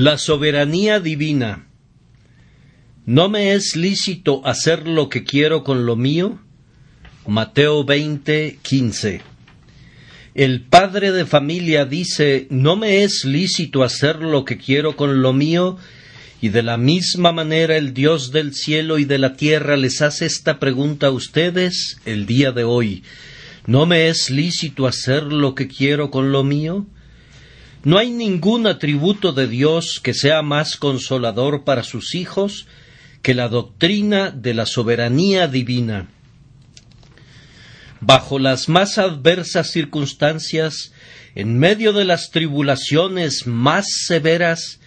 La soberanía divina. ¿No me es lícito hacer lo que quiero con lo mío? Mateo 20, 15. El padre de familia dice, ¿no me es lícito hacer lo que quiero con lo mío? Y de la misma manera el Dios del cielo y de la tierra les hace esta pregunta a ustedes el día de hoy. ¿No me es lícito hacer lo que quiero con lo mío? No hay ningún atributo de Dios que sea más consolador para sus hijos que la doctrina de la soberanía divina. Bajo las más adversas circunstancias, en medio de las tribulaciones más severas,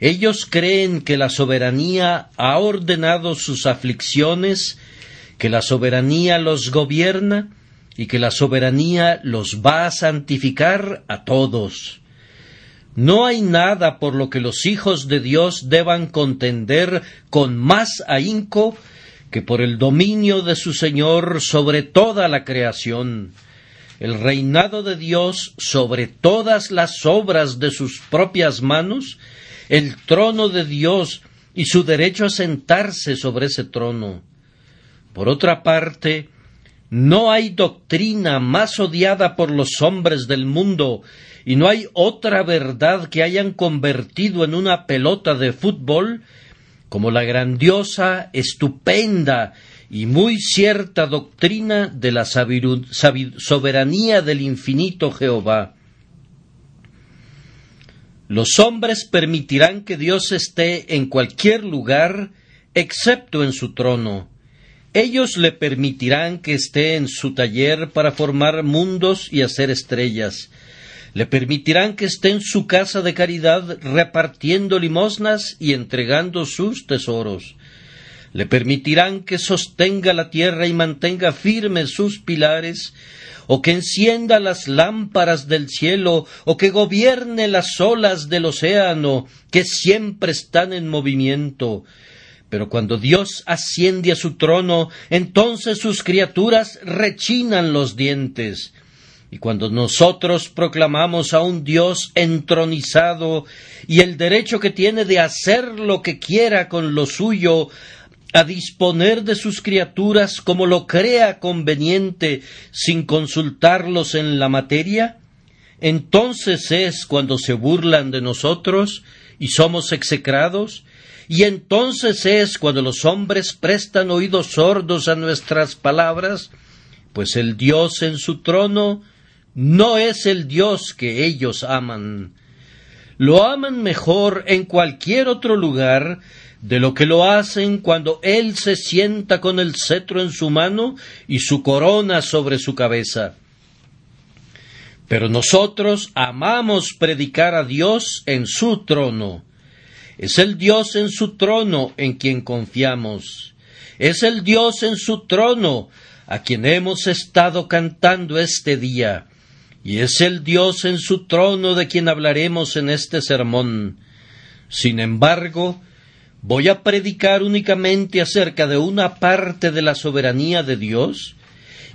ellos creen que la soberanía ha ordenado sus aflicciones, que la soberanía los gobierna y que la soberanía los va a santificar a todos. No hay nada por lo que los hijos de Dios deban contender con más ahínco que por el dominio de su Señor sobre toda la creación, el reinado de Dios sobre todas las obras de sus propias manos, el trono de Dios y su derecho a sentarse sobre ese trono. Por otra parte, no hay doctrina más odiada por los hombres del mundo y no hay otra verdad que hayan convertido en una pelota de fútbol como la grandiosa, estupenda y muy cierta doctrina de la soberanía del infinito Jehová. Los hombres permitirán que Dios esté en cualquier lugar excepto en su trono. Ellos le permitirán que esté en su taller para formar mundos y hacer estrellas le permitirán que esté en su casa de caridad repartiendo limosnas y entregando sus tesoros. Le permitirán que sostenga la tierra y mantenga firmes sus pilares, o que encienda las lámparas del cielo, o que gobierne las olas del océano, que siempre están en movimiento. Pero cuando Dios asciende a su trono, entonces sus criaturas rechinan los dientes. Y cuando nosotros proclamamos a un Dios entronizado y el derecho que tiene de hacer lo que quiera con lo suyo, a disponer de sus criaturas como lo crea conveniente sin consultarlos en la materia, entonces es cuando se burlan de nosotros y somos execrados, y entonces es cuando los hombres prestan oídos sordos a nuestras palabras, pues el Dios en su trono no es el Dios que ellos aman. Lo aman mejor en cualquier otro lugar de lo que lo hacen cuando Él se sienta con el cetro en su mano y su corona sobre su cabeza. Pero nosotros amamos predicar a Dios en su trono. Es el Dios en su trono en quien confiamos. Es el Dios en su trono a quien hemos estado cantando este día y es el Dios en su trono de quien hablaremos en este sermón. Sin embargo, voy a predicar únicamente acerca de una parte de la soberanía de Dios,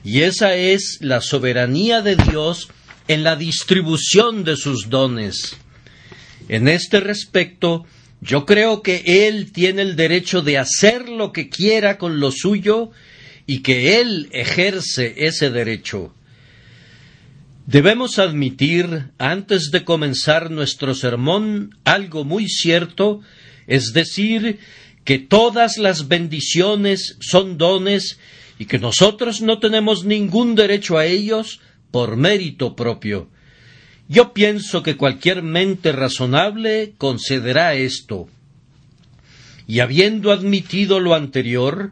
y esa es la soberanía de Dios en la distribución de sus dones. En este respecto, yo creo que Él tiene el derecho de hacer lo que quiera con lo suyo y que Él ejerce ese derecho. Debemos admitir, antes de comenzar nuestro sermón, algo muy cierto, es decir, que todas las bendiciones son dones y que nosotros no tenemos ningún derecho a ellos por mérito propio. Yo pienso que cualquier mente razonable concederá esto. Y habiendo admitido lo anterior,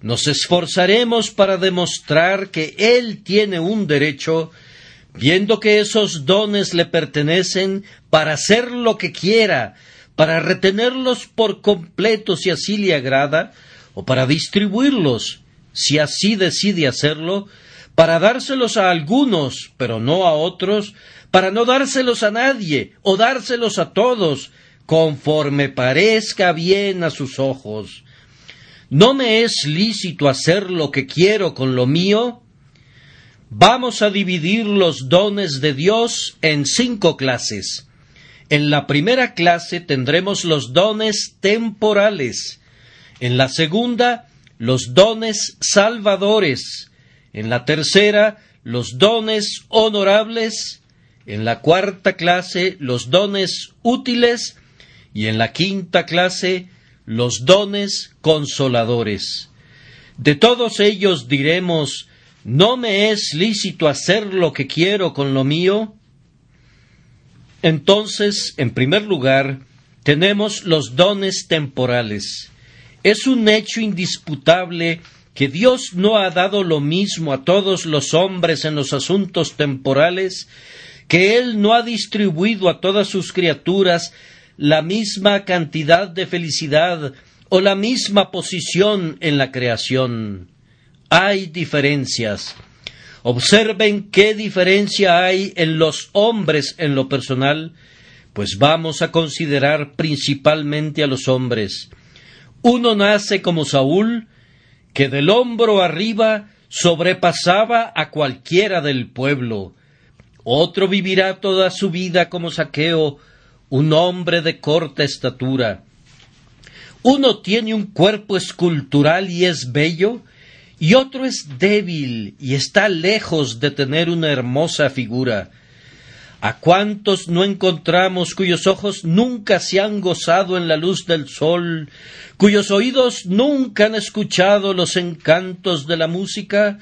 nos esforzaremos para demostrar que Él tiene un derecho viendo que esos dones le pertenecen para hacer lo que quiera, para retenerlos por completo si así le agrada, o para distribuirlos si así decide hacerlo, para dárselos a algunos, pero no a otros, para no dárselos a nadie, o dárselos a todos, conforme parezca bien a sus ojos. ¿No me es lícito hacer lo que quiero con lo mío? Vamos a dividir los dones de Dios en cinco clases. En la primera clase tendremos los dones temporales, en la segunda los dones salvadores, en la tercera los dones honorables, en la cuarta clase los dones útiles y en la quinta clase los dones consoladores. De todos ellos diremos ¿No me es lícito hacer lo que quiero con lo mío? Entonces, en primer lugar, tenemos los dones temporales. Es un hecho indisputable que Dios no ha dado lo mismo a todos los hombres en los asuntos temporales, que Él no ha distribuido a todas sus criaturas la misma cantidad de felicidad o la misma posición en la creación. Hay diferencias. Observen qué diferencia hay en los hombres en lo personal, pues vamos a considerar principalmente a los hombres. Uno nace como Saúl, que del hombro arriba sobrepasaba a cualquiera del pueblo. Otro vivirá toda su vida como Saqueo, un hombre de corta estatura. Uno tiene un cuerpo escultural y es bello, y otro es débil y está lejos de tener una hermosa figura. ¿A cuántos no encontramos cuyos ojos nunca se han gozado en la luz del sol, cuyos oídos nunca han escuchado los encantos de la música,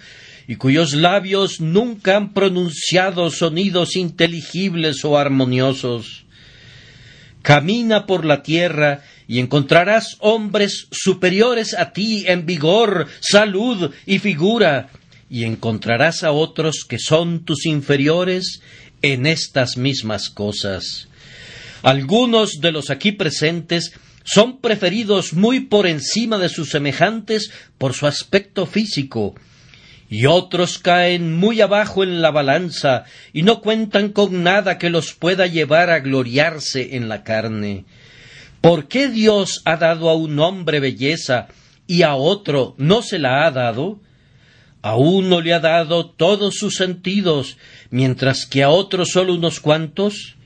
y cuyos labios nunca han pronunciado sonidos inteligibles o armoniosos? Camina por la tierra y encontrarás hombres superiores a ti en vigor, salud y figura, y encontrarás a otros que son tus inferiores en estas mismas cosas. Algunos de los aquí presentes son preferidos muy por encima de sus semejantes por su aspecto físico, y otros caen muy abajo en la balanza y no cuentan con nada que los pueda llevar a gloriarse en la carne. ¿Por qué Dios ha dado a un hombre belleza y a otro no se la ha dado? A uno le ha dado todos sus sentidos, mientras que a otro solo unos cuantos.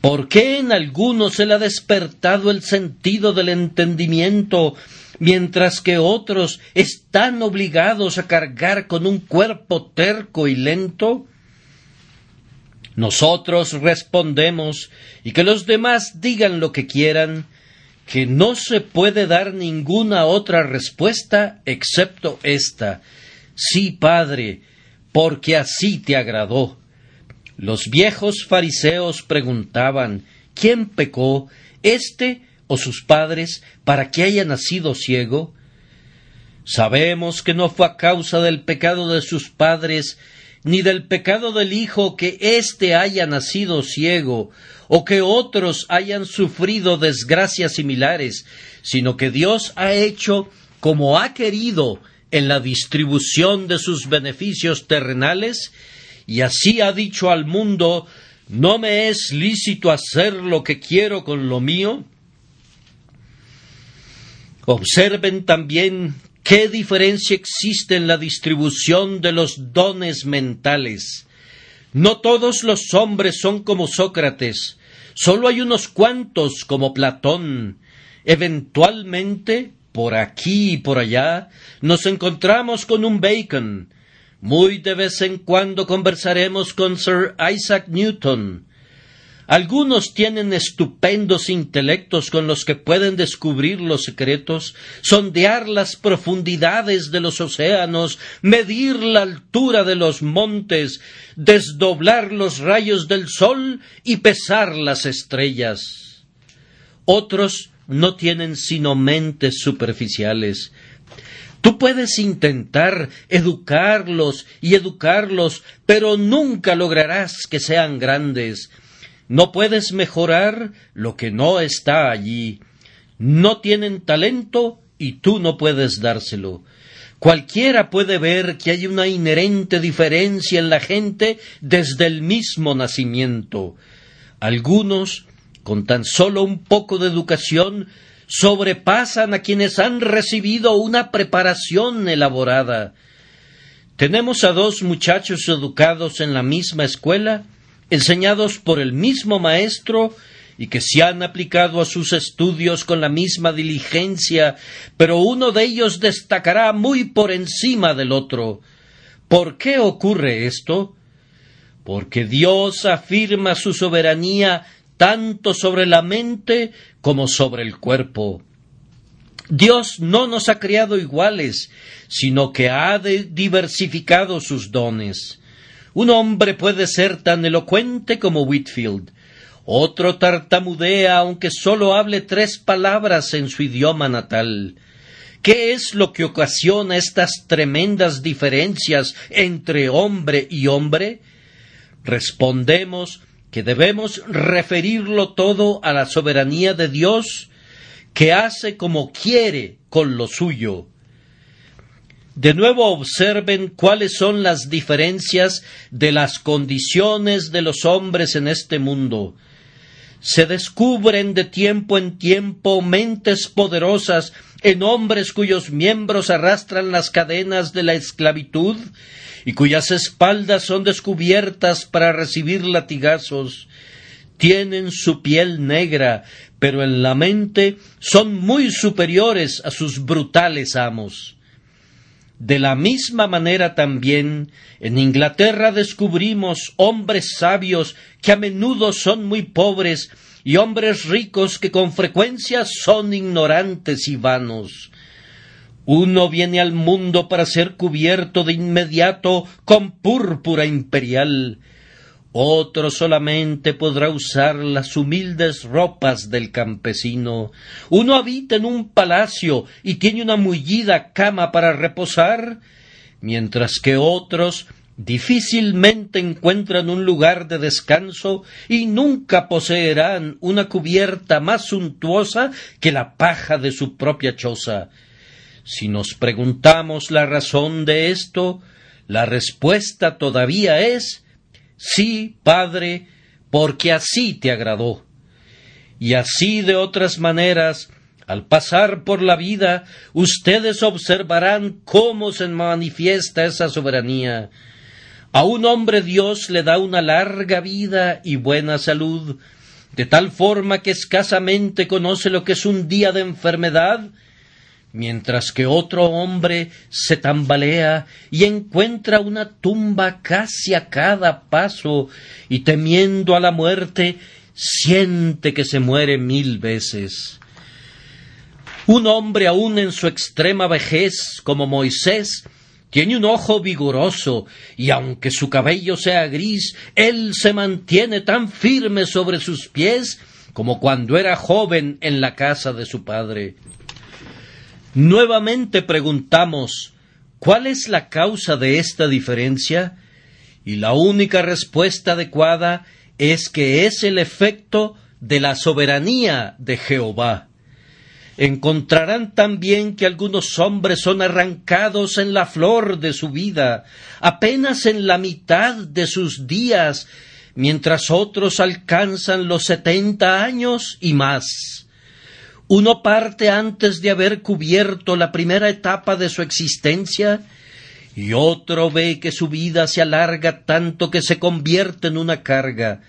¿Por qué en algunos se le ha despertado el sentido del entendimiento, mientras que otros están obligados a cargar con un cuerpo terco y lento? Nosotros respondemos, y que los demás digan lo que quieran, que no se puede dar ninguna otra respuesta excepto esta. Sí, Padre, porque así te agradó. Los viejos fariseos preguntaban ¿Quién pecó, éste o sus padres, para que haya nacido ciego? Sabemos que no fue a causa del pecado de sus padres, ni del pecado del Hijo que éste haya nacido ciego, o que otros hayan sufrido desgracias similares, sino que Dios ha hecho como ha querido en la distribución de sus beneficios terrenales, y así ha dicho al mundo ¿No me es lícito hacer lo que quiero con lo mío? Observen también ¿Qué diferencia existe en la distribución de los dones mentales? No todos los hombres son como Sócrates, solo hay unos cuantos como Platón. Eventualmente, por aquí y por allá, nos encontramos con un Bacon. Muy de vez en cuando conversaremos con Sir Isaac Newton. Algunos tienen estupendos intelectos con los que pueden descubrir los secretos, sondear las profundidades de los océanos, medir la altura de los montes, desdoblar los rayos del sol y pesar las estrellas. Otros no tienen sino mentes superficiales, Tú puedes intentar educarlos y educarlos, pero nunca lograrás que sean grandes. No puedes mejorar lo que no está allí. No tienen talento y tú no puedes dárselo. Cualquiera puede ver que hay una inherente diferencia en la gente desde el mismo nacimiento. Algunos, con tan solo un poco de educación, sobrepasan a quienes han recibido una preparación elaborada. Tenemos a dos muchachos educados en la misma escuela enseñados por el mismo maestro y que se han aplicado a sus estudios con la misma diligencia, pero uno de ellos destacará muy por encima del otro. ¿Por qué ocurre esto? Porque Dios afirma su soberanía tanto sobre la mente como sobre el cuerpo. Dios no nos ha creado iguales, sino que ha diversificado sus dones. Un hombre puede ser tan elocuente como Whitfield, otro tartamudea aunque sólo hable tres palabras en su idioma natal. ¿Qué es lo que ocasiona estas tremendas diferencias entre hombre y hombre? Respondemos que debemos referirlo todo a la soberanía de Dios, que hace como quiere con lo suyo. De nuevo observen cuáles son las diferencias de las condiciones de los hombres en este mundo. Se descubren de tiempo en tiempo mentes poderosas en hombres cuyos miembros arrastran las cadenas de la esclavitud y cuyas espaldas son descubiertas para recibir latigazos, tienen su piel negra, pero en la mente son muy superiores a sus brutales amos. De la misma manera también en Inglaterra descubrimos hombres sabios que a menudo son muy pobres y hombres ricos que con frecuencia son ignorantes y vanos. Uno viene al mundo para ser cubierto de inmediato con púrpura imperial. Otro solamente podrá usar las humildes ropas del campesino. Uno habita en un palacio y tiene una mullida cama para reposar, mientras que otros difícilmente encuentran un lugar de descanso y nunca poseerán una cubierta más suntuosa que la paja de su propia choza. Si nos preguntamos la razón de esto, la respuesta todavía es sí, Padre, porque así te agradó. Y así de otras maneras, al pasar por la vida, ustedes observarán cómo se manifiesta esa soberanía. A un hombre Dios le da una larga vida y buena salud, de tal forma que escasamente conoce lo que es un día de enfermedad mientras que otro hombre se tambalea y encuentra una tumba casi a cada paso y temiendo a la muerte siente que se muere mil veces. Un hombre aun en su extrema vejez, como Moisés, tiene un ojo vigoroso, y aunque su cabello sea gris, él se mantiene tan firme sobre sus pies como cuando era joven en la casa de su padre. Nuevamente preguntamos ¿Cuál es la causa de esta diferencia? Y la única respuesta adecuada es que es el efecto de la soberanía de Jehová. Encontrarán también que algunos hombres son arrancados en la flor de su vida, apenas en la mitad de sus días, mientras otros alcanzan los setenta años y más. Uno parte antes de haber cubierto la primera etapa de su existencia y otro ve que su vida se alarga tanto que se convierte en una carga.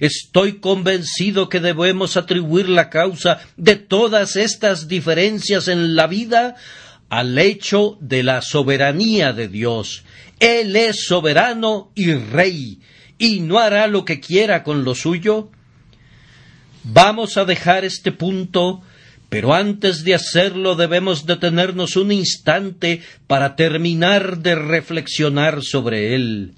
Estoy convencido que debemos atribuir la causa de todas estas diferencias en la vida al hecho de la soberanía de Dios. Él es soberano y rey, y no hará lo que quiera con lo suyo. Vamos a dejar este punto pero antes de hacerlo debemos detenernos un instante para terminar de reflexionar sobre él.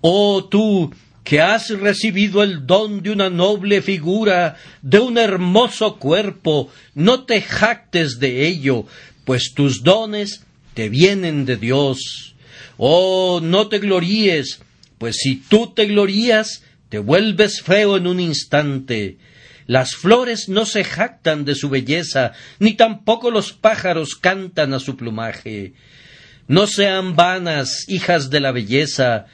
Oh tú, que has recibido el don de una noble figura, de un hermoso cuerpo, no te jactes de ello, pues tus dones te vienen de Dios. Oh, no te gloríes, pues si tú te glorías, te vuelves feo en un instante. Las flores no se jactan de su belleza, ni tampoco los pájaros cantan a su plumaje. No sean vanas, hijas de la belleza.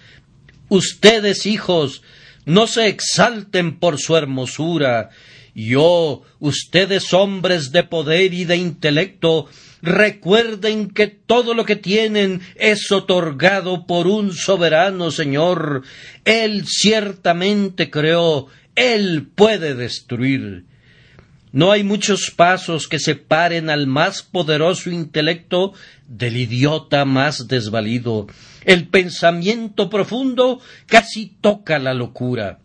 Ustedes, hijos, no se exalten por su hermosura. Yo, ustedes hombres de poder y de intelecto, recuerden que todo lo que tienen es otorgado por un soberano Señor. Él ciertamente creó Él puede destruir. No hay muchos pasos que separen al más poderoso intelecto del idiota más desvalido. El pensamiento profundo casi toca la locura.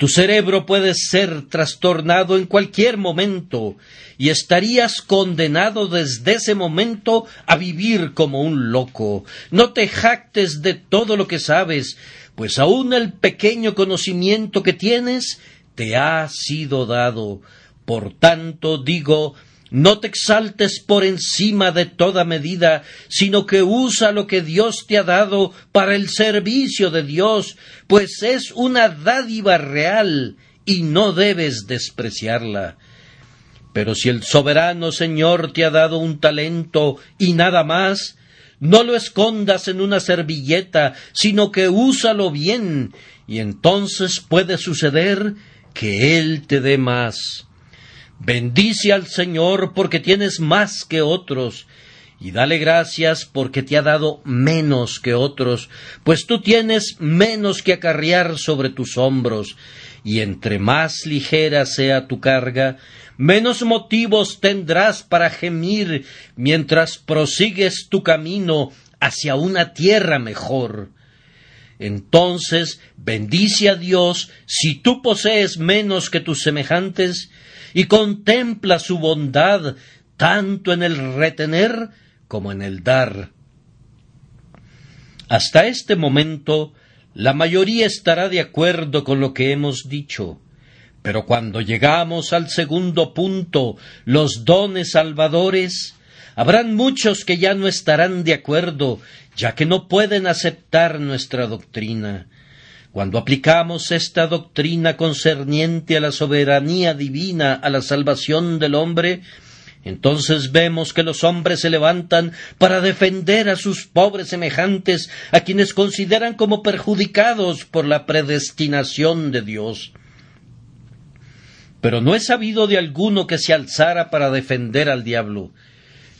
Tu cerebro puede ser trastornado en cualquier momento y estarías condenado desde ese momento a vivir como un loco. No te jactes de todo lo que sabes, pues aun el pequeño conocimiento que tienes te ha sido dado. Por tanto, digo, no te exaltes por encima de toda medida, sino que usa lo que Dios te ha dado para el servicio de Dios, pues es una dádiva real y no debes despreciarla. Pero si el soberano Señor te ha dado un talento y nada más, no lo escondas en una servilleta, sino que úsalo bien, y entonces puede suceder que Él te dé más. Bendice al Señor porque tienes más que otros, y dale gracias porque te ha dado menos que otros, pues tú tienes menos que acarrear sobre tus hombros, y entre más ligera sea tu carga, menos motivos tendrás para gemir mientras prosigues tu camino hacia una tierra mejor. Entonces bendice a Dios si tú posees menos que tus semejantes, y contempla su bondad tanto en el retener como en el dar. Hasta este momento la mayoría estará de acuerdo con lo que hemos dicho, pero cuando llegamos al segundo punto, los dones salvadores, habrán muchos que ya no estarán de acuerdo, ya que no pueden aceptar nuestra doctrina. Cuando aplicamos esta doctrina concerniente a la soberanía divina, a la salvación del hombre, entonces vemos que los hombres se levantan para defender a sus pobres semejantes, a quienes consideran como perjudicados por la predestinación de Dios. Pero no he sabido de alguno que se alzara para defender al diablo.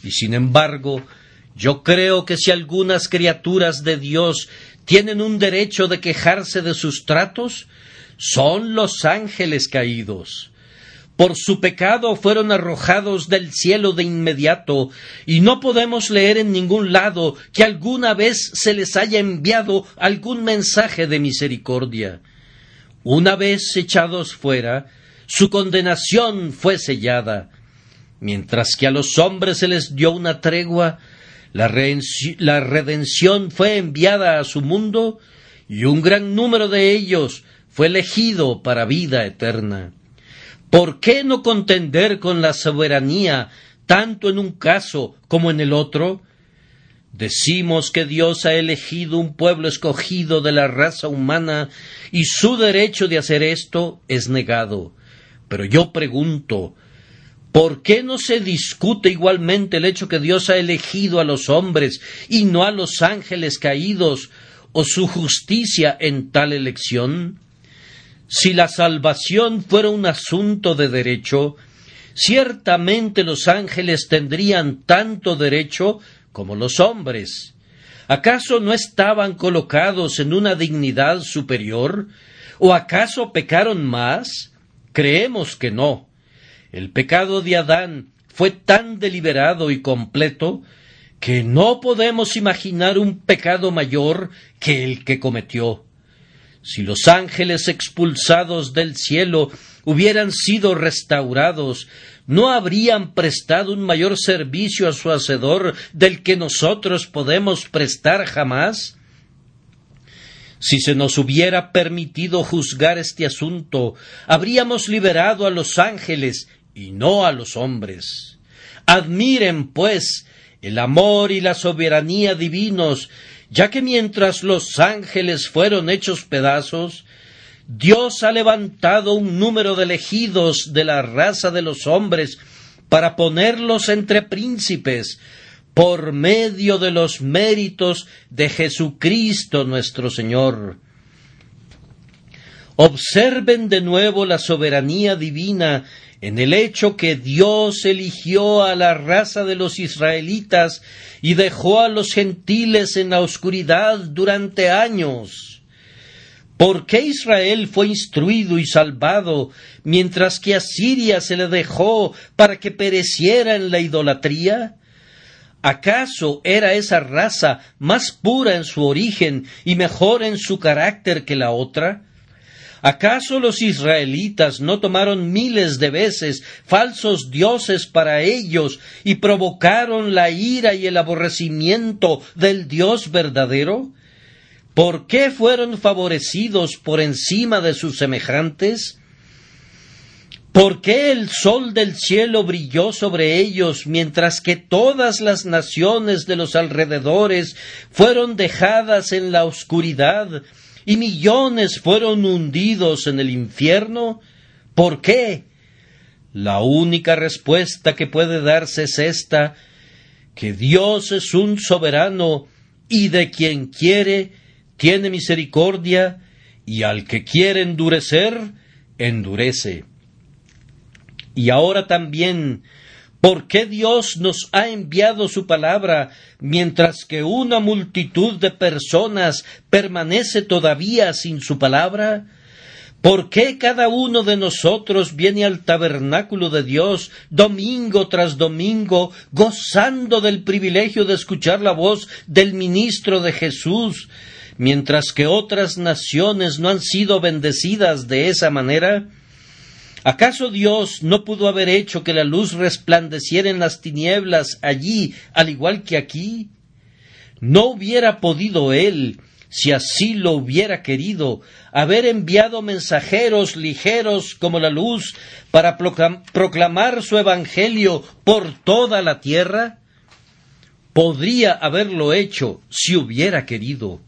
Y sin embargo, yo creo que si algunas criaturas de Dios tienen un derecho de quejarse de sus tratos son los ángeles caídos. Por su pecado fueron arrojados del cielo de inmediato, y no podemos leer en ningún lado que alguna vez se les haya enviado algún mensaje de misericordia. Una vez echados fuera, su condenación fue sellada, mientras que a los hombres se les dio una tregua, la, redención fue enviada a su mundo y un gran número de ellos fue elegido para vida eterna. ¿Por qué no contender con la soberanía tanto en un caso como en el otro? Decimos que Dios ha elegido un pueblo escogido de la raza humana y su derecho de hacer esto es negado. Pero yo pregunto, ¿Por qué no se discute igualmente el hecho que Dios ha elegido a los hombres y no a los ángeles caídos o su justicia en tal elección? Si la salvación fuera un asunto de derecho, ciertamente los ángeles tendrían tanto derecho como los hombres. ¿Acaso no estaban colocados en una dignidad superior? ¿O acaso pecaron más? Creemos que no. El pecado de Adán fue tan deliberado y completo que no podemos imaginar un pecado mayor que el que cometió. Si los ángeles expulsados del cielo hubieran sido restaurados, ¿no habrían prestado un mayor servicio a su Hacedor del que nosotros podemos prestar jamás? Si se nos hubiera permitido juzgar este asunto, habríamos liberado a los ángeles y no a los hombres. Admiren, pues, el amor y la soberanía divinos, ya que mientras los ángeles fueron hechos pedazos, Dios ha levantado un número de elegidos de la raza de los hombres para ponerlos entre príncipes por medio de los méritos de Jesucristo nuestro Señor. Observen de nuevo la soberanía divina en el hecho que Dios eligió a la raza de los israelitas y dejó a los gentiles en la oscuridad durante años. ¿Por qué Israel fue instruido y salvado, mientras que a Siria se le dejó para que pereciera en la idolatría? ¿Acaso era esa raza más pura en su origen y mejor en su carácter que la otra? ¿Acaso los israelitas no tomaron miles de veces falsos dioses para ellos y provocaron la ira y el aborrecimiento del Dios verdadero? ¿Por qué fueron favorecidos por encima de sus semejantes? ¿Por qué el sol del cielo brilló sobre ellos mientras que todas las naciones de los alrededores fueron dejadas en la oscuridad y millones fueron hundidos en el infierno? ¿Por qué? La única respuesta que puede darse es esta que Dios es un soberano y de quien quiere tiene misericordia y al que quiere endurecer, endurece. Y ahora también, ¿por qué Dios nos ha enviado su palabra mientras que una multitud de personas permanece todavía sin su palabra? ¿Por qué cada uno de nosotros viene al tabernáculo de Dios domingo tras domingo, gozando del privilegio de escuchar la voz del ministro de Jesús, mientras que otras naciones no han sido bendecidas de esa manera? ¿Acaso Dios no pudo haber hecho que la luz resplandeciera en las tinieblas allí, al igual que aquí? ¿No hubiera podido Él, si así lo hubiera querido, haber enviado mensajeros ligeros como la luz para proclamar su Evangelio por toda la tierra? Podría haberlo hecho si hubiera querido.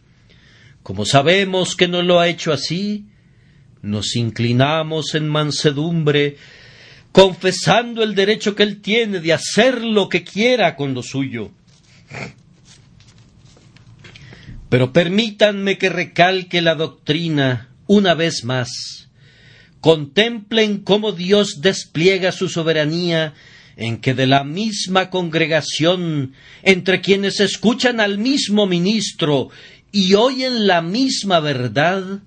Como sabemos que no lo ha hecho así, nos inclinamos en mansedumbre, confesando el derecho que Él tiene de hacer lo que quiera con lo suyo. Pero permítanme que recalque la doctrina una vez más. Contemplen cómo Dios despliega su soberanía en que de la misma congregación, entre quienes escuchan al mismo ministro y oyen la misma verdad,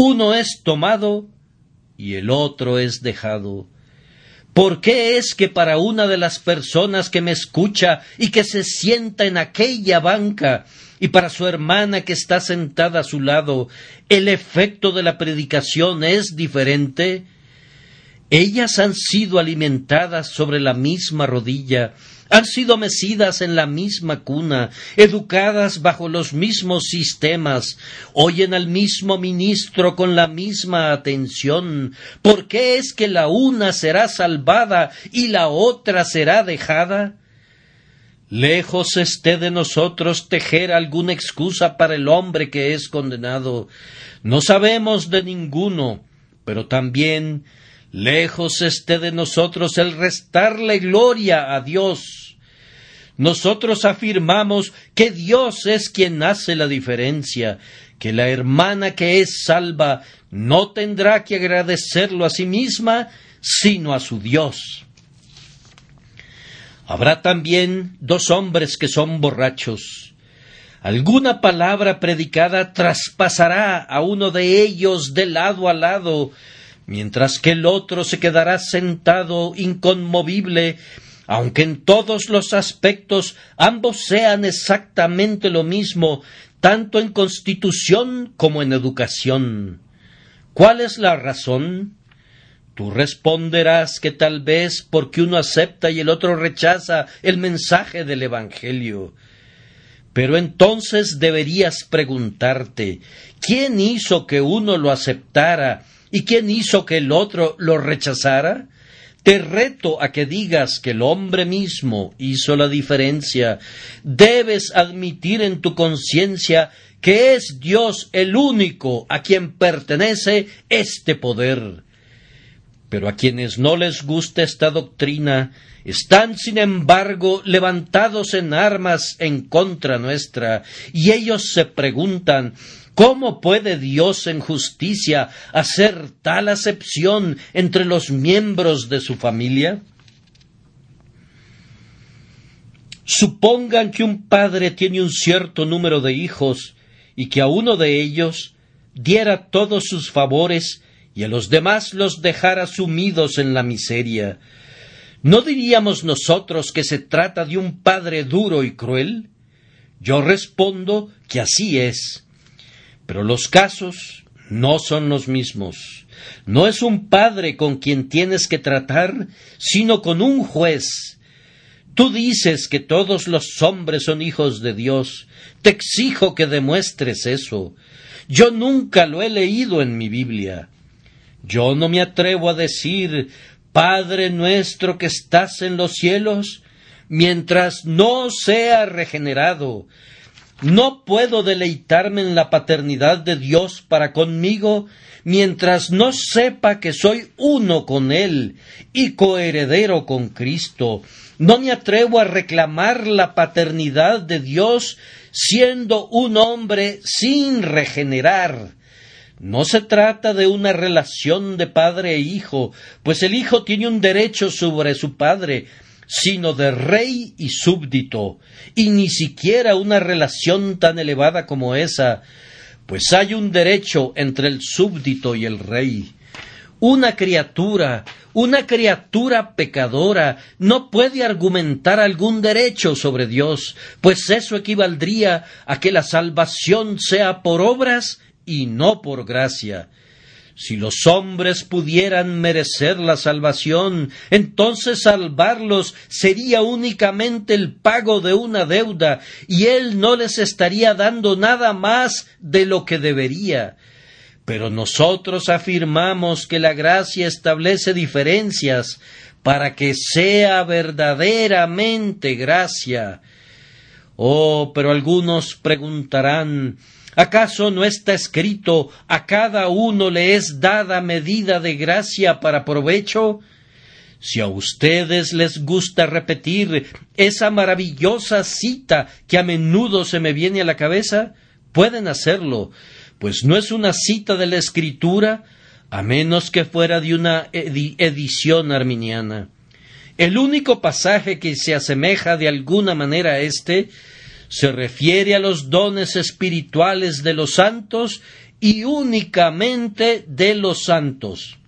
uno es tomado y el otro es dejado. ¿Por qué es que para una de las personas que me escucha y que se sienta en aquella banca, y para su hermana que está sentada a su lado, el efecto de la predicación es diferente? Ellas han sido alimentadas sobre la misma rodilla, han sido mecidas en la misma cuna, educadas bajo los mismos sistemas, oyen al mismo ministro con la misma atención. ¿Por qué es que la una será salvada y la otra será dejada? Lejos esté de nosotros tejer alguna excusa para el hombre que es condenado. No sabemos de ninguno, pero también Lejos esté de nosotros el restarle gloria a Dios. Nosotros afirmamos que Dios es quien hace la diferencia, que la hermana que es salva no tendrá que agradecerlo a sí misma, sino a su Dios. Habrá también dos hombres que son borrachos. Alguna palabra predicada traspasará a uno de ellos de lado a lado, mientras que el otro se quedará sentado inconmovible, aunque en todos los aspectos ambos sean exactamente lo mismo, tanto en constitución como en educación. ¿Cuál es la razón? Tú responderás que tal vez porque uno acepta y el otro rechaza el mensaje del Evangelio. Pero entonces deberías preguntarte ¿quién hizo que uno lo aceptara ¿Y quién hizo que el otro lo rechazara? Te reto a que digas que el hombre mismo hizo la diferencia. Debes admitir en tu conciencia que es Dios el único a quien pertenece este poder. Pero a quienes no les gusta esta doctrina, están sin embargo levantados en armas en contra nuestra, y ellos se preguntan ¿Cómo puede Dios en justicia hacer tal acepción entre los miembros de su familia? Supongan que un padre tiene un cierto número de hijos y que a uno de ellos diera todos sus favores y a los demás los dejara sumidos en la miseria. ¿No diríamos nosotros que se trata de un padre duro y cruel? Yo respondo que así es. Pero los casos no son los mismos. No es un padre con quien tienes que tratar, sino con un juez. Tú dices que todos los hombres son hijos de Dios. Te exijo que demuestres eso. Yo nunca lo he leído en mi Biblia. Yo no me atrevo a decir Padre nuestro que estás en los cielos, mientras no sea regenerado. No puedo deleitarme en la paternidad de Dios para conmigo mientras no sepa que soy uno con Él y coheredero con Cristo. No me atrevo a reclamar la paternidad de Dios siendo un hombre sin regenerar. No se trata de una relación de padre e hijo, pues el hijo tiene un derecho sobre su padre, sino de rey y súbdito, y ni siquiera una relación tan elevada como esa, pues hay un derecho entre el súbdito y el rey. Una criatura, una criatura pecadora, no puede argumentar algún derecho sobre Dios, pues eso equivaldría a que la salvación sea por obras y no por gracia. Si los hombres pudieran merecer la salvación, entonces salvarlos sería únicamente el pago de una deuda, y Él no les estaría dando nada más de lo que debería. Pero nosotros afirmamos que la gracia establece diferencias para que sea verdaderamente gracia. Oh, pero algunos preguntarán ¿Acaso no está escrito a cada uno le es dada medida de gracia para provecho? Si a ustedes les gusta repetir esa maravillosa cita que a menudo se me viene a la cabeza, pueden hacerlo, pues no es una cita de la Escritura, a menos que fuera de una edición arminiana. El único pasaje que se asemeja de alguna manera a este se refiere a los dones espirituales de los santos y únicamente de los santos.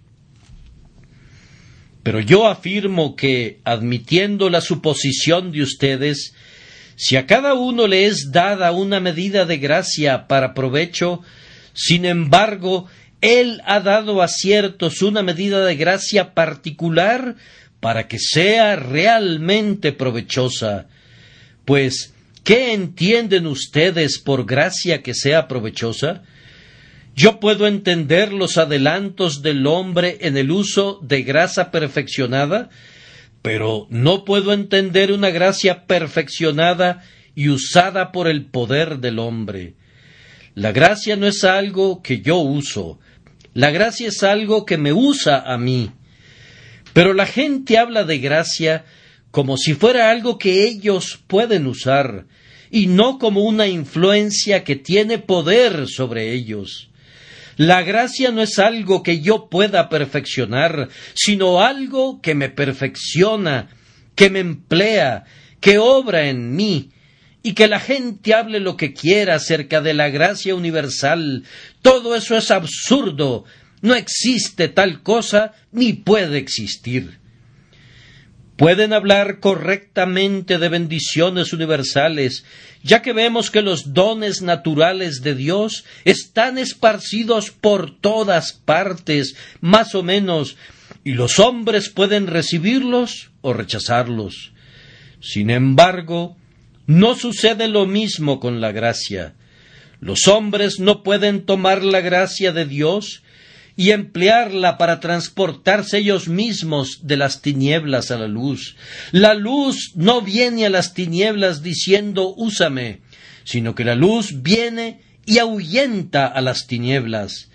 Pero yo afirmo que, admitiendo la suposición de ustedes, si a cada uno le es dada una medida de gracia para provecho, sin embargo, Él ha dado a ciertos una medida de gracia particular para que sea realmente provechosa, pues ¿Qué entienden ustedes por gracia que sea provechosa? Yo puedo entender los adelantos del hombre en el uso de grasa perfeccionada, pero no puedo entender una gracia perfeccionada y usada por el poder del hombre. La gracia no es algo que yo uso, la gracia es algo que me usa a mí. Pero la gente habla de gracia como si fuera algo que ellos pueden usar, y no como una influencia que tiene poder sobre ellos. La gracia no es algo que yo pueda perfeccionar, sino algo que me perfecciona, que me emplea, que obra en mí, y que la gente hable lo que quiera acerca de la gracia universal. Todo eso es absurdo. No existe tal cosa ni puede existir pueden hablar correctamente de bendiciones universales, ya que vemos que los dones naturales de Dios están esparcidos por todas partes, más o menos, y los hombres pueden recibirlos o rechazarlos. Sin embargo, no sucede lo mismo con la gracia. Los hombres no pueden tomar la gracia de Dios y emplearla para transportarse ellos mismos de las tinieblas a la luz. La luz no viene a las tinieblas diciendo úsame, sino que la luz viene y ahuyenta a las tinieblas.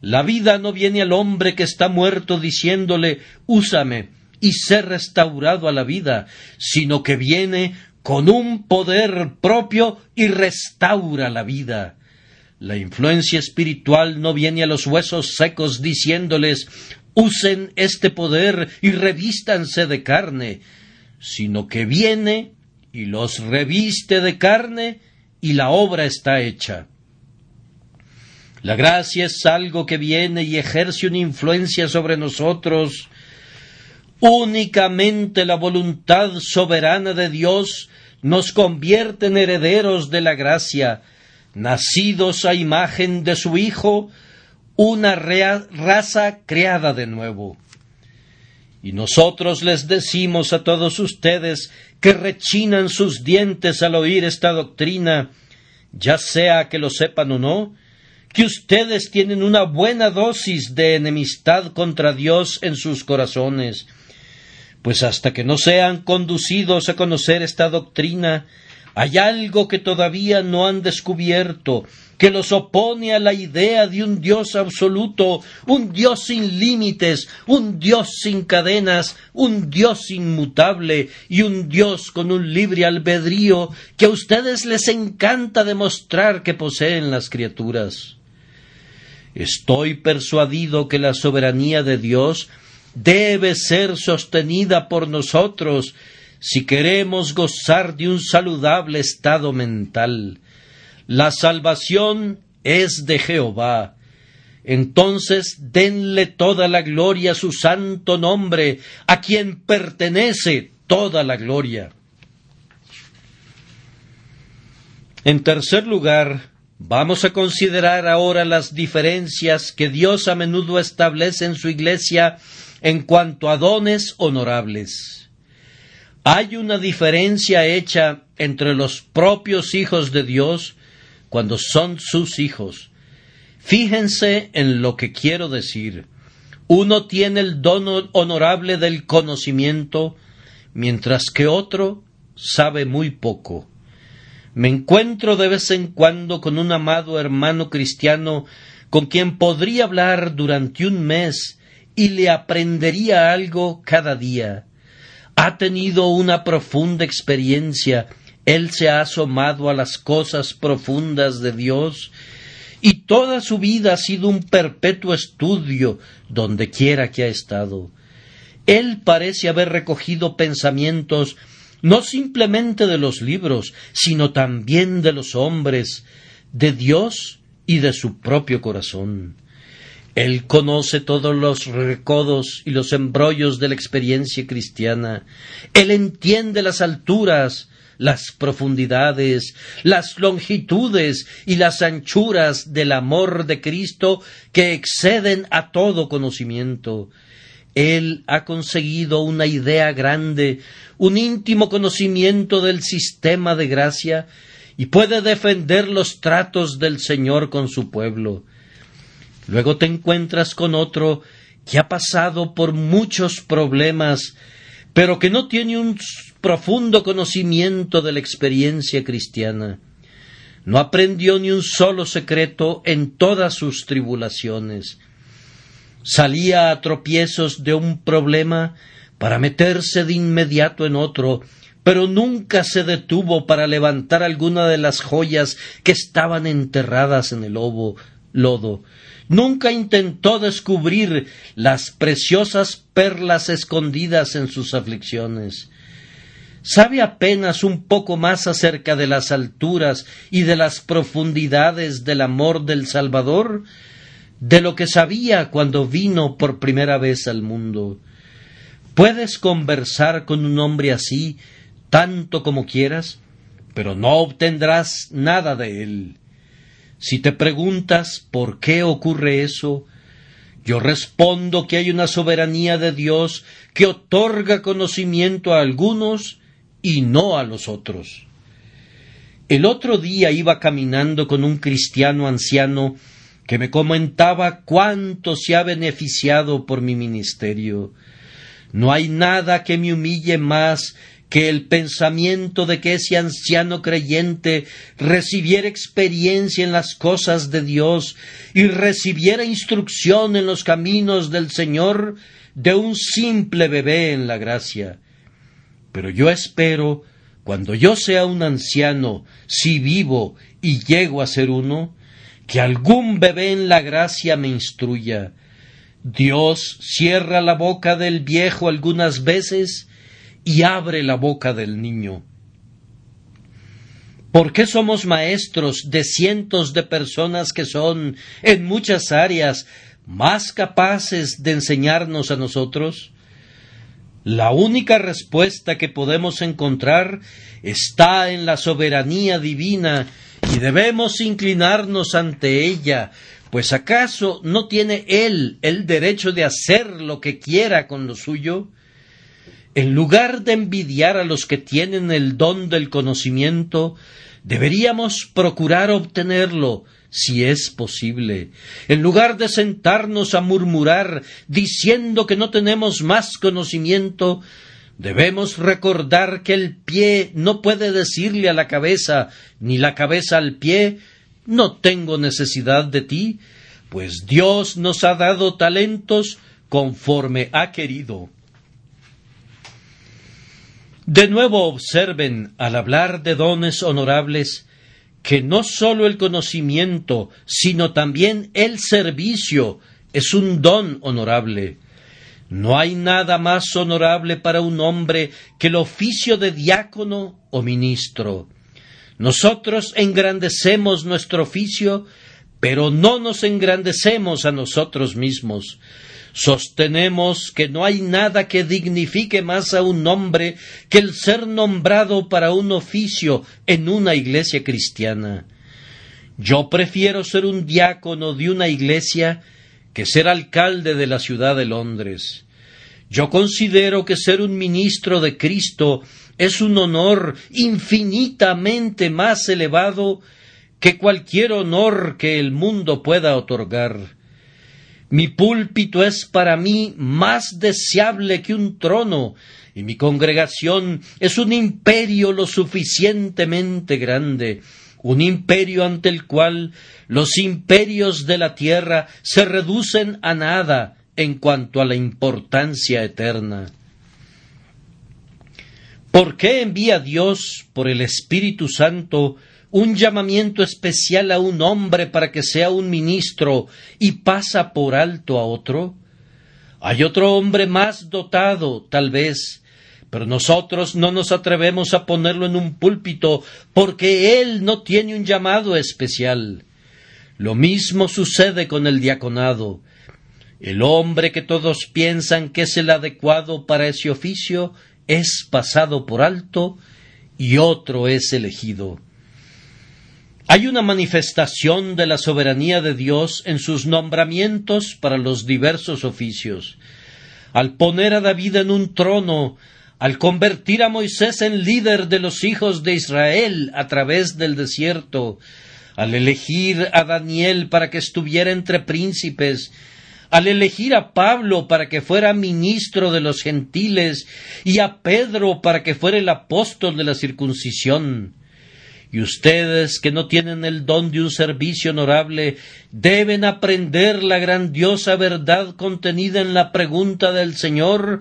La vida no viene al hombre que está muerto diciéndole úsame y ser restaurado a la vida, sino que viene con un poder propio y restaura la vida. La influencia espiritual no viene a los huesos secos diciéndoles usen este poder y revístanse de carne, sino que viene y los reviste de carne y la obra está hecha. La gracia es algo que viene y ejerce una influencia sobre nosotros. Únicamente la voluntad soberana de Dios nos convierte en herederos de la gracia, nacidos a imagen de su Hijo, una raza creada de nuevo. Y nosotros les decimos a todos ustedes que rechinan sus dientes al oír esta doctrina, ya sea que lo sepan o no, que ustedes tienen una buena dosis de enemistad contra Dios en sus corazones, pues hasta que no sean conducidos a conocer esta doctrina, hay algo que todavía no han descubierto, que los opone a la idea de un Dios absoluto, un Dios sin límites, un Dios sin cadenas, un Dios inmutable y un Dios con un libre albedrío que a ustedes les encanta demostrar que poseen las criaturas. Estoy persuadido que la soberanía de Dios debe ser sostenida por nosotros si queremos gozar de un saludable estado mental. La salvación es de Jehová. Entonces denle toda la gloria a su santo nombre, a quien pertenece toda la gloria. En tercer lugar, Vamos a considerar ahora las diferencias que Dios a menudo establece en su iglesia en cuanto a dones honorables. Hay una diferencia hecha entre los propios hijos de Dios cuando son sus hijos. Fíjense en lo que quiero decir. Uno tiene el don honorable del conocimiento, mientras que otro sabe muy poco. Me encuentro de vez en cuando con un amado hermano cristiano con quien podría hablar durante un mes y le aprendería algo cada día. Ha tenido una profunda experiencia, él se ha asomado a las cosas profundas de Dios y toda su vida ha sido un perpetuo estudio donde quiera que ha estado. Él parece haber recogido pensamientos no simplemente de los libros, sino también de los hombres, de Dios y de su propio corazón. Él conoce todos los recodos y los embrollos de la experiencia cristiana. Él entiende las alturas, las profundidades, las longitudes y las anchuras del amor de Cristo que exceden a todo conocimiento. Él ha conseguido una idea grande, un íntimo conocimiento del sistema de gracia y puede defender los tratos del Señor con su pueblo. Luego te encuentras con otro que ha pasado por muchos problemas, pero que no tiene un profundo conocimiento de la experiencia cristiana. No aprendió ni un solo secreto en todas sus tribulaciones salía a tropiezos de un problema para meterse de inmediato en otro, pero nunca se detuvo para levantar alguna de las joyas que estaban enterradas en el lodo. Nunca intentó descubrir las preciosas perlas escondidas en sus aflicciones. Sabe apenas un poco más acerca de las alturas y de las profundidades del amor del Salvador de lo que sabía cuando vino por primera vez al mundo. Puedes conversar con un hombre así tanto como quieras, pero no obtendrás nada de él. Si te preguntas por qué ocurre eso, yo respondo que hay una soberanía de Dios que otorga conocimiento a algunos y no a los otros. El otro día iba caminando con un cristiano anciano que me comentaba cuánto se ha beneficiado por mi ministerio. No hay nada que me humille más que el pensamiento de que ese anciano creyente recibiera experiencia en las cosas de Dios y recibiera instrucción en los caminos del Señor de un simple bebé en la gracia. Pero yo espero, cuando yo sea un anciano, si vivo y llego a ser uno, que algún bebé en la gracia me instruya. Dios cierra la boca del viejo algunas veces y abre la boca del niño. ¿Por qué somos maestros de cientos de personas que son, en muchas áreas, más capaces de enseñarnos a nosotros? La única respuesta que podemos encontrar está en la soberanía divina y debemos inclinarnos ante ella, pues acaso no tiene él el derecho de hacer lo que quiera con lo suyo? En lugar de envidiar a los que tienen el don del conocimiento, deberíamos procurar obtenerlo si es posible, en lugar de sentarnos a murmurar diciendo que no tenemos más conocimiento, debemos recordar que el pie no puede decirle a la cabeza, ni la cabeza al pie, no tengo necesidad de ti, pues Dios nos ha dado talentos conforme ha querido. De nuevo observen, al hablar de dones honorables, que no sólo el conocimiento, sino también el servicio es un don honorable. No hay nada más honorable para un hombre que el oficio de diácono o ministro. Nosotros engrandecemos nuestro oficio, pero no nos engrandecemos a nosotros mismos. Sostenemos que no hay nada que dignifique más a un hombre que el ser nombrado para un oficio en una iglesia cristiana. Yo prefiero ser un diácono de una iglesia que ser alcalde de la ciudad de Londres. Yo considero que ser un ministro de Cristo es un honor infinitamente más elevado que cualquier honor que el mundo pueda otorgar. Mi púlpito es para mí más deseable que un trono, y mi congregación es un imperio lo suficientemente grande, un imperio ante el cual los imperios de la tierra se reducen a nada en cuanto a la importancia eterna. ¿Por qué envía Dios por el Espíritu Santo un llamamiento especial a un hombre para que sea un ministro y pasa por alto a otro? Hay otro hombre más dotado, tal vez, pero nosotros no nos atrevemos a ponerlo en un púlpito porque él no tiene un llamado especial. Lo mismo sucede con el diaconado. El hombre que todos piensan que es el adecuado para ese oficio es pasado por alto y otro es elegido. Hay una manifestación de la soberanía de Dios en sus nombramientos para los diversos oficios. Al poner a David en un trono, al convertir a Moisés en líder de los hijos de Israel a través del desierto, al elegir a Daniel para que estuviera entre príncipes, al elegir a Pablo para que fuera ministro de los gentiles y a Pedro para que fuera el apóstol de la circuncisión, y ustedes que no tienen el don de un servicio honorable deben aprender la grandiosa verdad contenida en la pregunta del Señor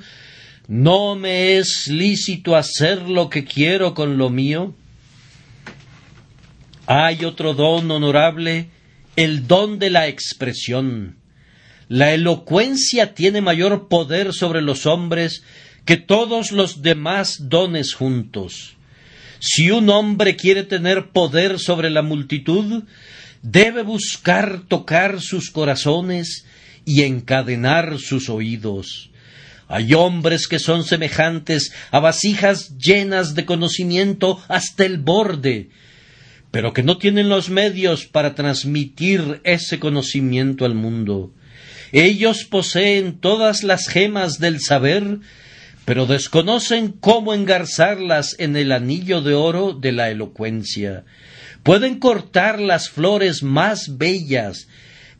¿No me es lícito hacer lo que quiero con lo mío? Hay otro don honorable, el don de la expresión. La elocuencia tiene mayor poder sobre los hombres que todos los demás dones juntos. Si un hombre quiere tener poder sobre la multitud, debe buscar tocar sus corazones y encadenar sus oídos. Hay hombres que son semejantes a vasijas llenas de conocimiento hasta el borde, pero que no tienen los medios para transmitir ese conocimiento al mundo. Ellos poseen todas las gemas del saber, pero desconocen cómo engarzarlas en el anillo de oro de la elocuencia. Pueden cortar las flores más bellas,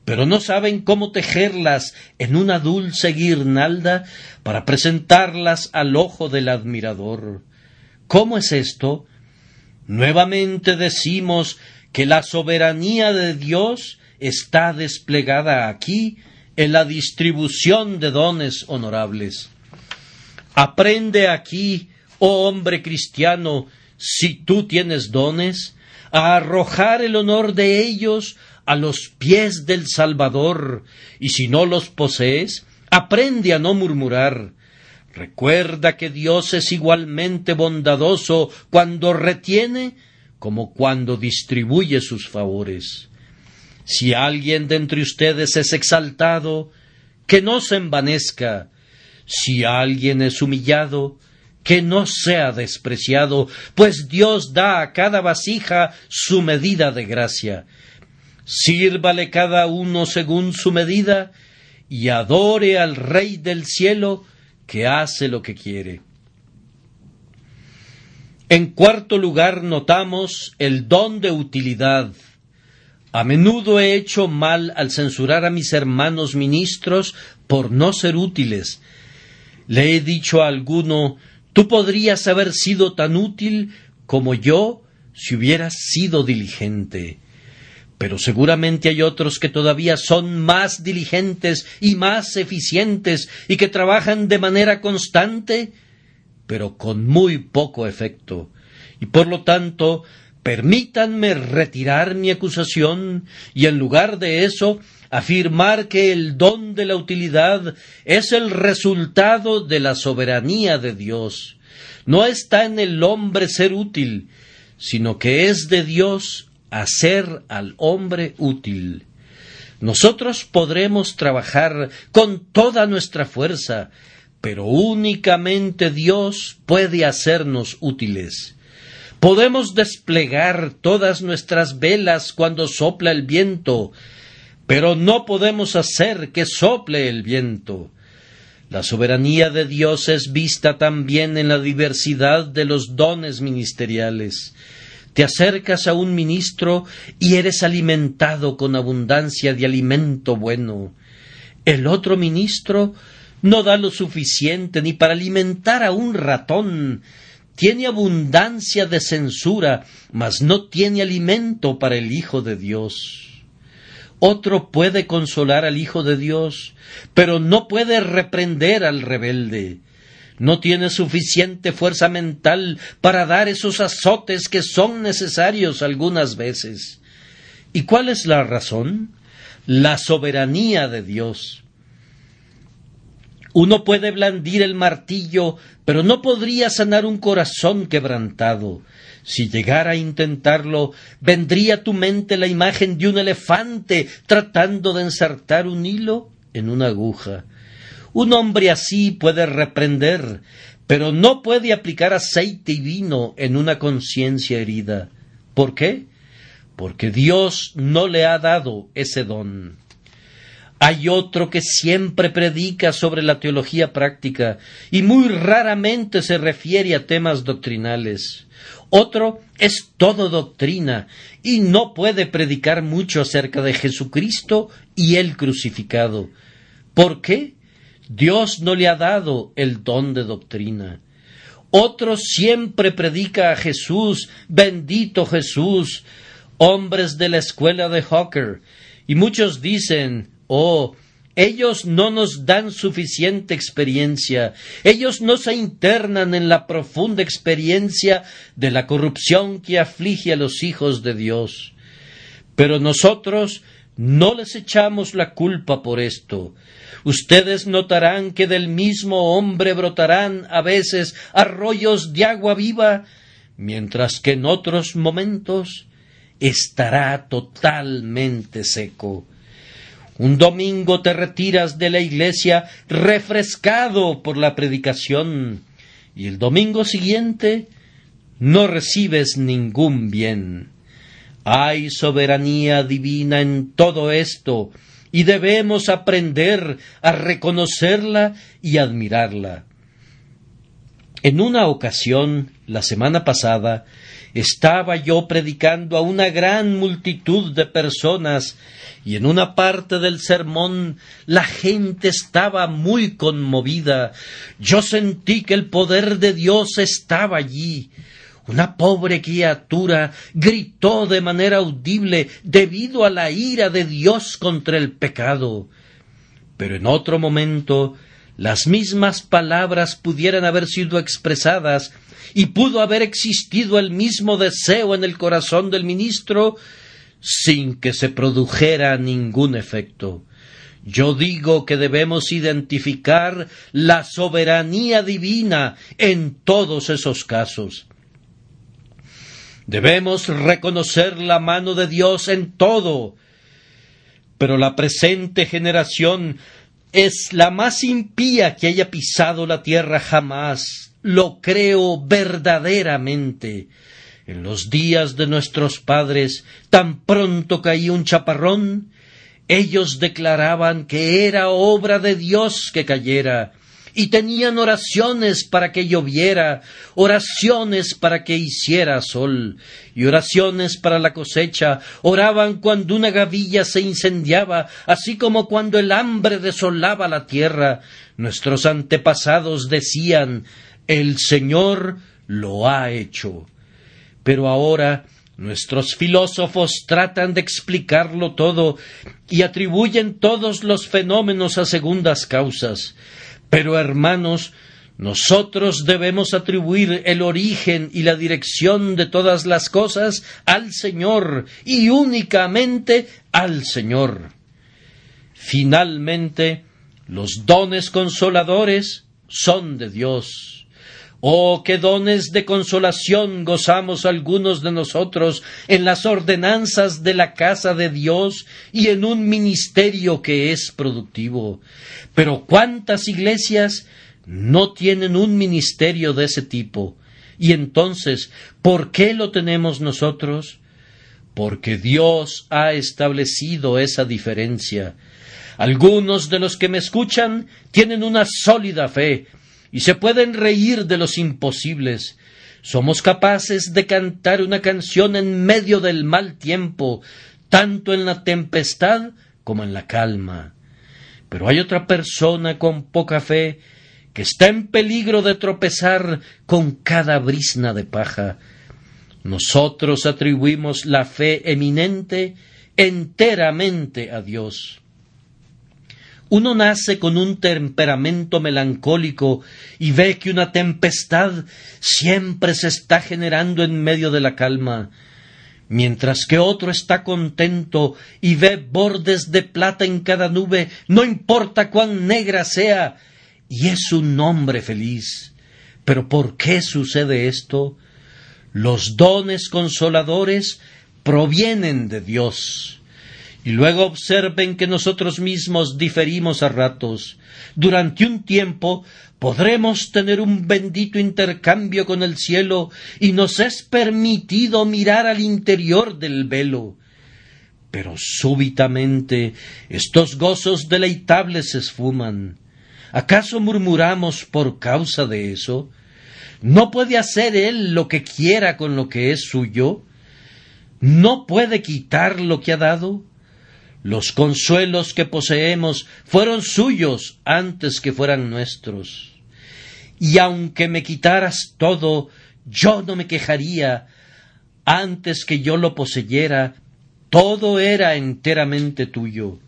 pero no saben cómo tejerlas en una dulce guirnalda para presentarlas al ojo del admirador. ¿Cómo es esto? Nuevamente decimos que la soberanía de Dios está desplegada aquí en la distribución de dones honorables. Aprende aquí, oh hombre cristiano, si tú tienes dones, a arrojar el honor de ellos a los pies del Salvador, y si no los posees, aprende a no murmurar. Recuerda que Dios es igualmente bondadoso cuando retiene como cuando distribuye sus favores. Si alguien de entre ustedes es exaltado, que no se envanezca. Si alguien es humillado, que no sea despreciado, pues Dios da a cada vasija su medida de gracia. Sírvale cada uno según su medida, y adore al Rey del cielo, que hace lo que quiere. En cuarto lugar notamos el don de utilidad. A menudo he hecho mal al censurar a mis hermanos ministros por no ser útiles. Le he dicho a alguno Tú podrías haber sido tan útil como yo si hubieras sido diligente. Pero seguramente hay otros que todavía son más diligentes y más eficientes y que trabajan de manera constante pero con muy poco efecto, y por lo tanto permítanme retirar mi acusación y en lugar de eso afirmar que el don de la utilidad es el resultado de la soberanía de Dios. No está en el hombre ser útil, sino que es de Dios hacer al hombre útil. Nosotros podremos trabajar con toda nuestra fuerza, pero únicamente Dios puede hacernos útiles. Podemos desplegar todas nuestras velas cuando sopla el viento, pero no podemos hacer que sople el viento. La soberanía de Dios es vista también en la diversidad de los dones ministeriales. Te acercas a un ministro y eres alimentado con abundancia de alimento bueno. El otro ministro no da lo suficiente ni para alimentar a un ratón. Tiene abundancia de censura, mas no tiene alimento para el Hijo de Dios. Otro puede consolar al Hijo de Dios, pero no puede reprender al rebelde. No tiene suficiente fuerza mental para dar esos azotes que son necesarios algunas veces. ¿Y cuál es la razón? La soberanía de Dios. Uno puede blandir el martillo, pero no podría sanar un corazón quebrantado. Si llegara a intentarlo, vendría a tu mente la imagen de un elefante tratando de ensartar un hilo en una aguja. Un hombre así puede reprender, pero no puede aplicar aceite y vino en una conciencia herida. ¿Por qué? Porque Dios no le ha dado ese don. Hay otro que siempre predica sobre la teología práctica y muy raramente se refiere a temas doctrinales. Otro es todo doctrina y no puede predicar mucho acerca de Jesucristo y el crucificado. ¿Por qué? Dios no le ha dado el don de doctrina. Otro siempre predica a Jesús, bendito Jesús, hombres de la escuela de Hawker, y muchos dicen, Oh, ellos no nos dan suficiente experiencia, ellos no se internan en la profunda experiencia de la corrupción que aflige a los hijos de Dios. Pero nosotros no les echamos la culpa por esto. Ustedes notarán que del mismo hombre brotarán a veces arroyos de agua viva, mientras que en otros momentos estará totalmente seco. Un domingo te retiras de la iglesia refrescado por la predicación y el domingo siguiente no recibes ningún bien. Hay soberanía divina en todo esto y debemos aprender a reconocerla y admirarla. En una ocasión, la semana pasada, estaba yo predicando a una gran multitud de personas y en una parte del sermón la gente estaba muy conmovida. Yo sentí que el poder de Dios estaba allí. Una pobre criatura gritó de manera audible debido a la ira de Dios contra el pecado. Pero en otro momento las mismas palabras pudieran haber sido expresadas y pudo haber existido el mismo deseo en el corazón del ministro sin que se produjera ningún efecto. Yo digo que debemos identificar la soberanía divina en todos esos casos. Debemos reconocer la mano de Dios en todo. Pero la presente generación es la más impía que haya pisado la tierra jamás. Lo creo verdaderamente. En los días de nuestros padres, tan pronto caía un chaparrón, ellos declaraban que era obra de Dios que cayera, y tenían oraciones para que lloviera, oraciones para que hiciera sol, y oraciones para la cosecha, oraban cuando una gavilla se incendiaba, así como cuando el hambre desolaba la tierra. Nuestros antepasados decían El Señor lo ha hecho. Pero ahora Nuestros filósofos tratan de explicarlo todo y atribuyen todos los fenómenos a segundas causas. Pero, hermanos, nosotros debemos atribuir el origen y la dirección de todas las cosas al Señor y únicamente al Señor. Finalmente, los dones consoladores son de Dios. Oh, qué dones de consolación gozamos algunos de nosotros en las ordenanzas de la casa de Dios y en un ministerio que es productivo. Pero cuántas iglesias no tienen un ministerio de ese tipo. Y entonces, ¿por qué lo tenemos nosotros? Porque Dios ha establecido esa diferencia. Algunos de los que me escuchan tienen una sólida fe, y se pueden reír de los imposibles. Somos capaces de cantar una canción en medio del mal tiempo, tanto en la tempestad como en la calma. Pero hay otra persona con poca fe que está en peligro de tropezar con cada brisna de paja. Nosotros atribuimos la fe eminente enteramente a Dios. Uno nace con un temperamento melancólico y ve que una tempestad siempre se está generando en medio de la calma, mientras que otro está contento y ve bordes de plata en cada nube, no importa cuán negra sea, y es un hombre feliz. Pero ¿por qué sucede esto? Los dones consoladores provienen de Dios. Y luego observen que nosotros mismos diferimos a ratos. Durante un tiempo podremos tener un bendito intercambio con el cielo y nos es permitido mirar al interior del velo. Pero súbitamente estos gozos deleitables se esfuman. ¿Acaso murmuramos por causa de eso? ¿No puede hacer él lo que quiera con lo que es suyo? ¿No puede quitar lo que ha dado? Los consuelos que poseemos fueron suyos antes que fueran nuestros. Y aunque me quitaras todo, yo no me quejaría. Antes que yo lo poseyera, todo era enteramente tuyo.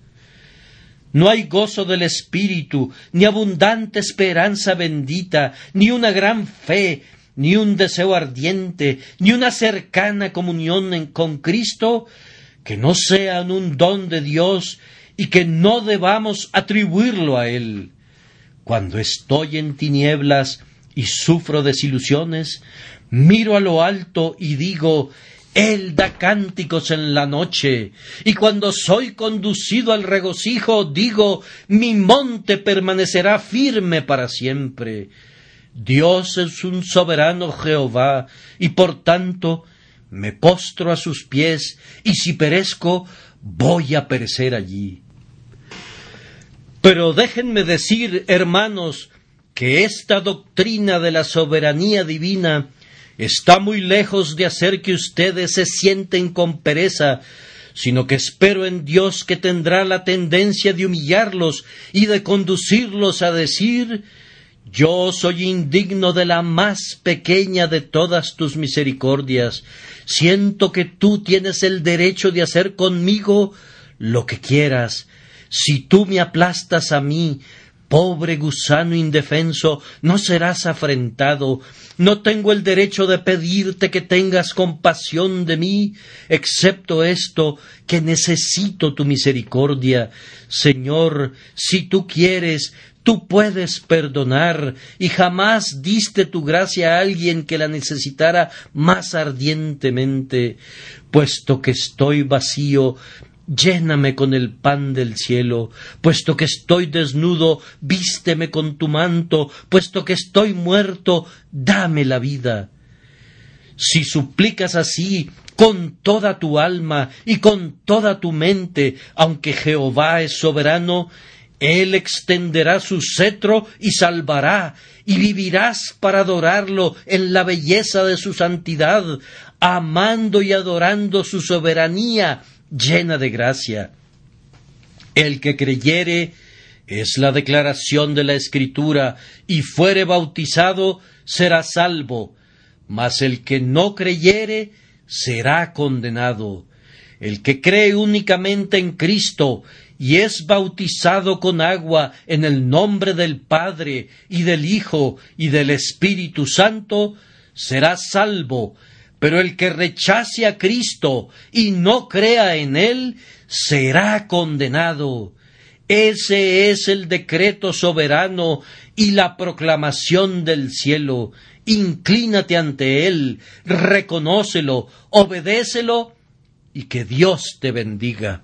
No hay gozo del espíritu, ni abundante esperanza bendita, ni una gran fe, ni un deseo ardiente, ni una cercana comunión con Cristo, que no sean un don de Dios y que no debamos atribuirlo a Él. Cuando estoy en tinieblas y sufro desilusiones, miro a lo alto y digo, Él da cánticos en la noche, y cuando soy conducido al regocijo, digo, mi monte permanecerá firme para siempre. Dios es un soberano Jehová, y por tanto me postro a sus pies, y si perezco, voy a perecer allí. Pero déjenme decir, hermanos, que esta doctrina de la soberanía divina está muy lejos de hacer que ustedes se sienten con pereza, sino que espero en Dios que tendrá la tendencia de humillarlos y de conducirlos a decir yo soy indigno de la más pequeña de todas tus misericordias. Siento que tú tienes el derecho de hacer conmigo lo que quieras. Si tú me aplastas a mí, pobre gusano indefenso, no serás afrentado. No tengo el derecho de pedirte que tengas compasión de mí, excepto esto, que necesito tu misericordia. Señor, si tú quieres, Tú puedes perdonar y jamás diste tu gracia a alguien que la necesitara más ardientemente. Puesto que estoy vacío, lléname con el pan del cielo, puesto que estoy desnudo, vísteme con tu manto, puesto que estoy muerto, dame la vida. Si suplicas así, con toda tu alma y con toda tu mente, aunque Jehová es soberano, él extenderá su cetro y salvará, y vivirás para adorarlo en la belleza de su santidad, amando y adorando su soberanía llena de gracia. El que creyere es la declaración de la Escritura, y fuere bautizado, será salvo, mas el que no creyere será condenado. El que cree únicamente en Cristo y es bautizado con agua en el nombre del Padre y del Hijo y del Espíritu Santo, será salvo, pero el que rechace a Cristo y no crea en Él, será condenado. Ese es el decreto soberano y la proclamación del cielo. Inclínate ante Él, reconócelo, obedécelo y que Dios te bendiga.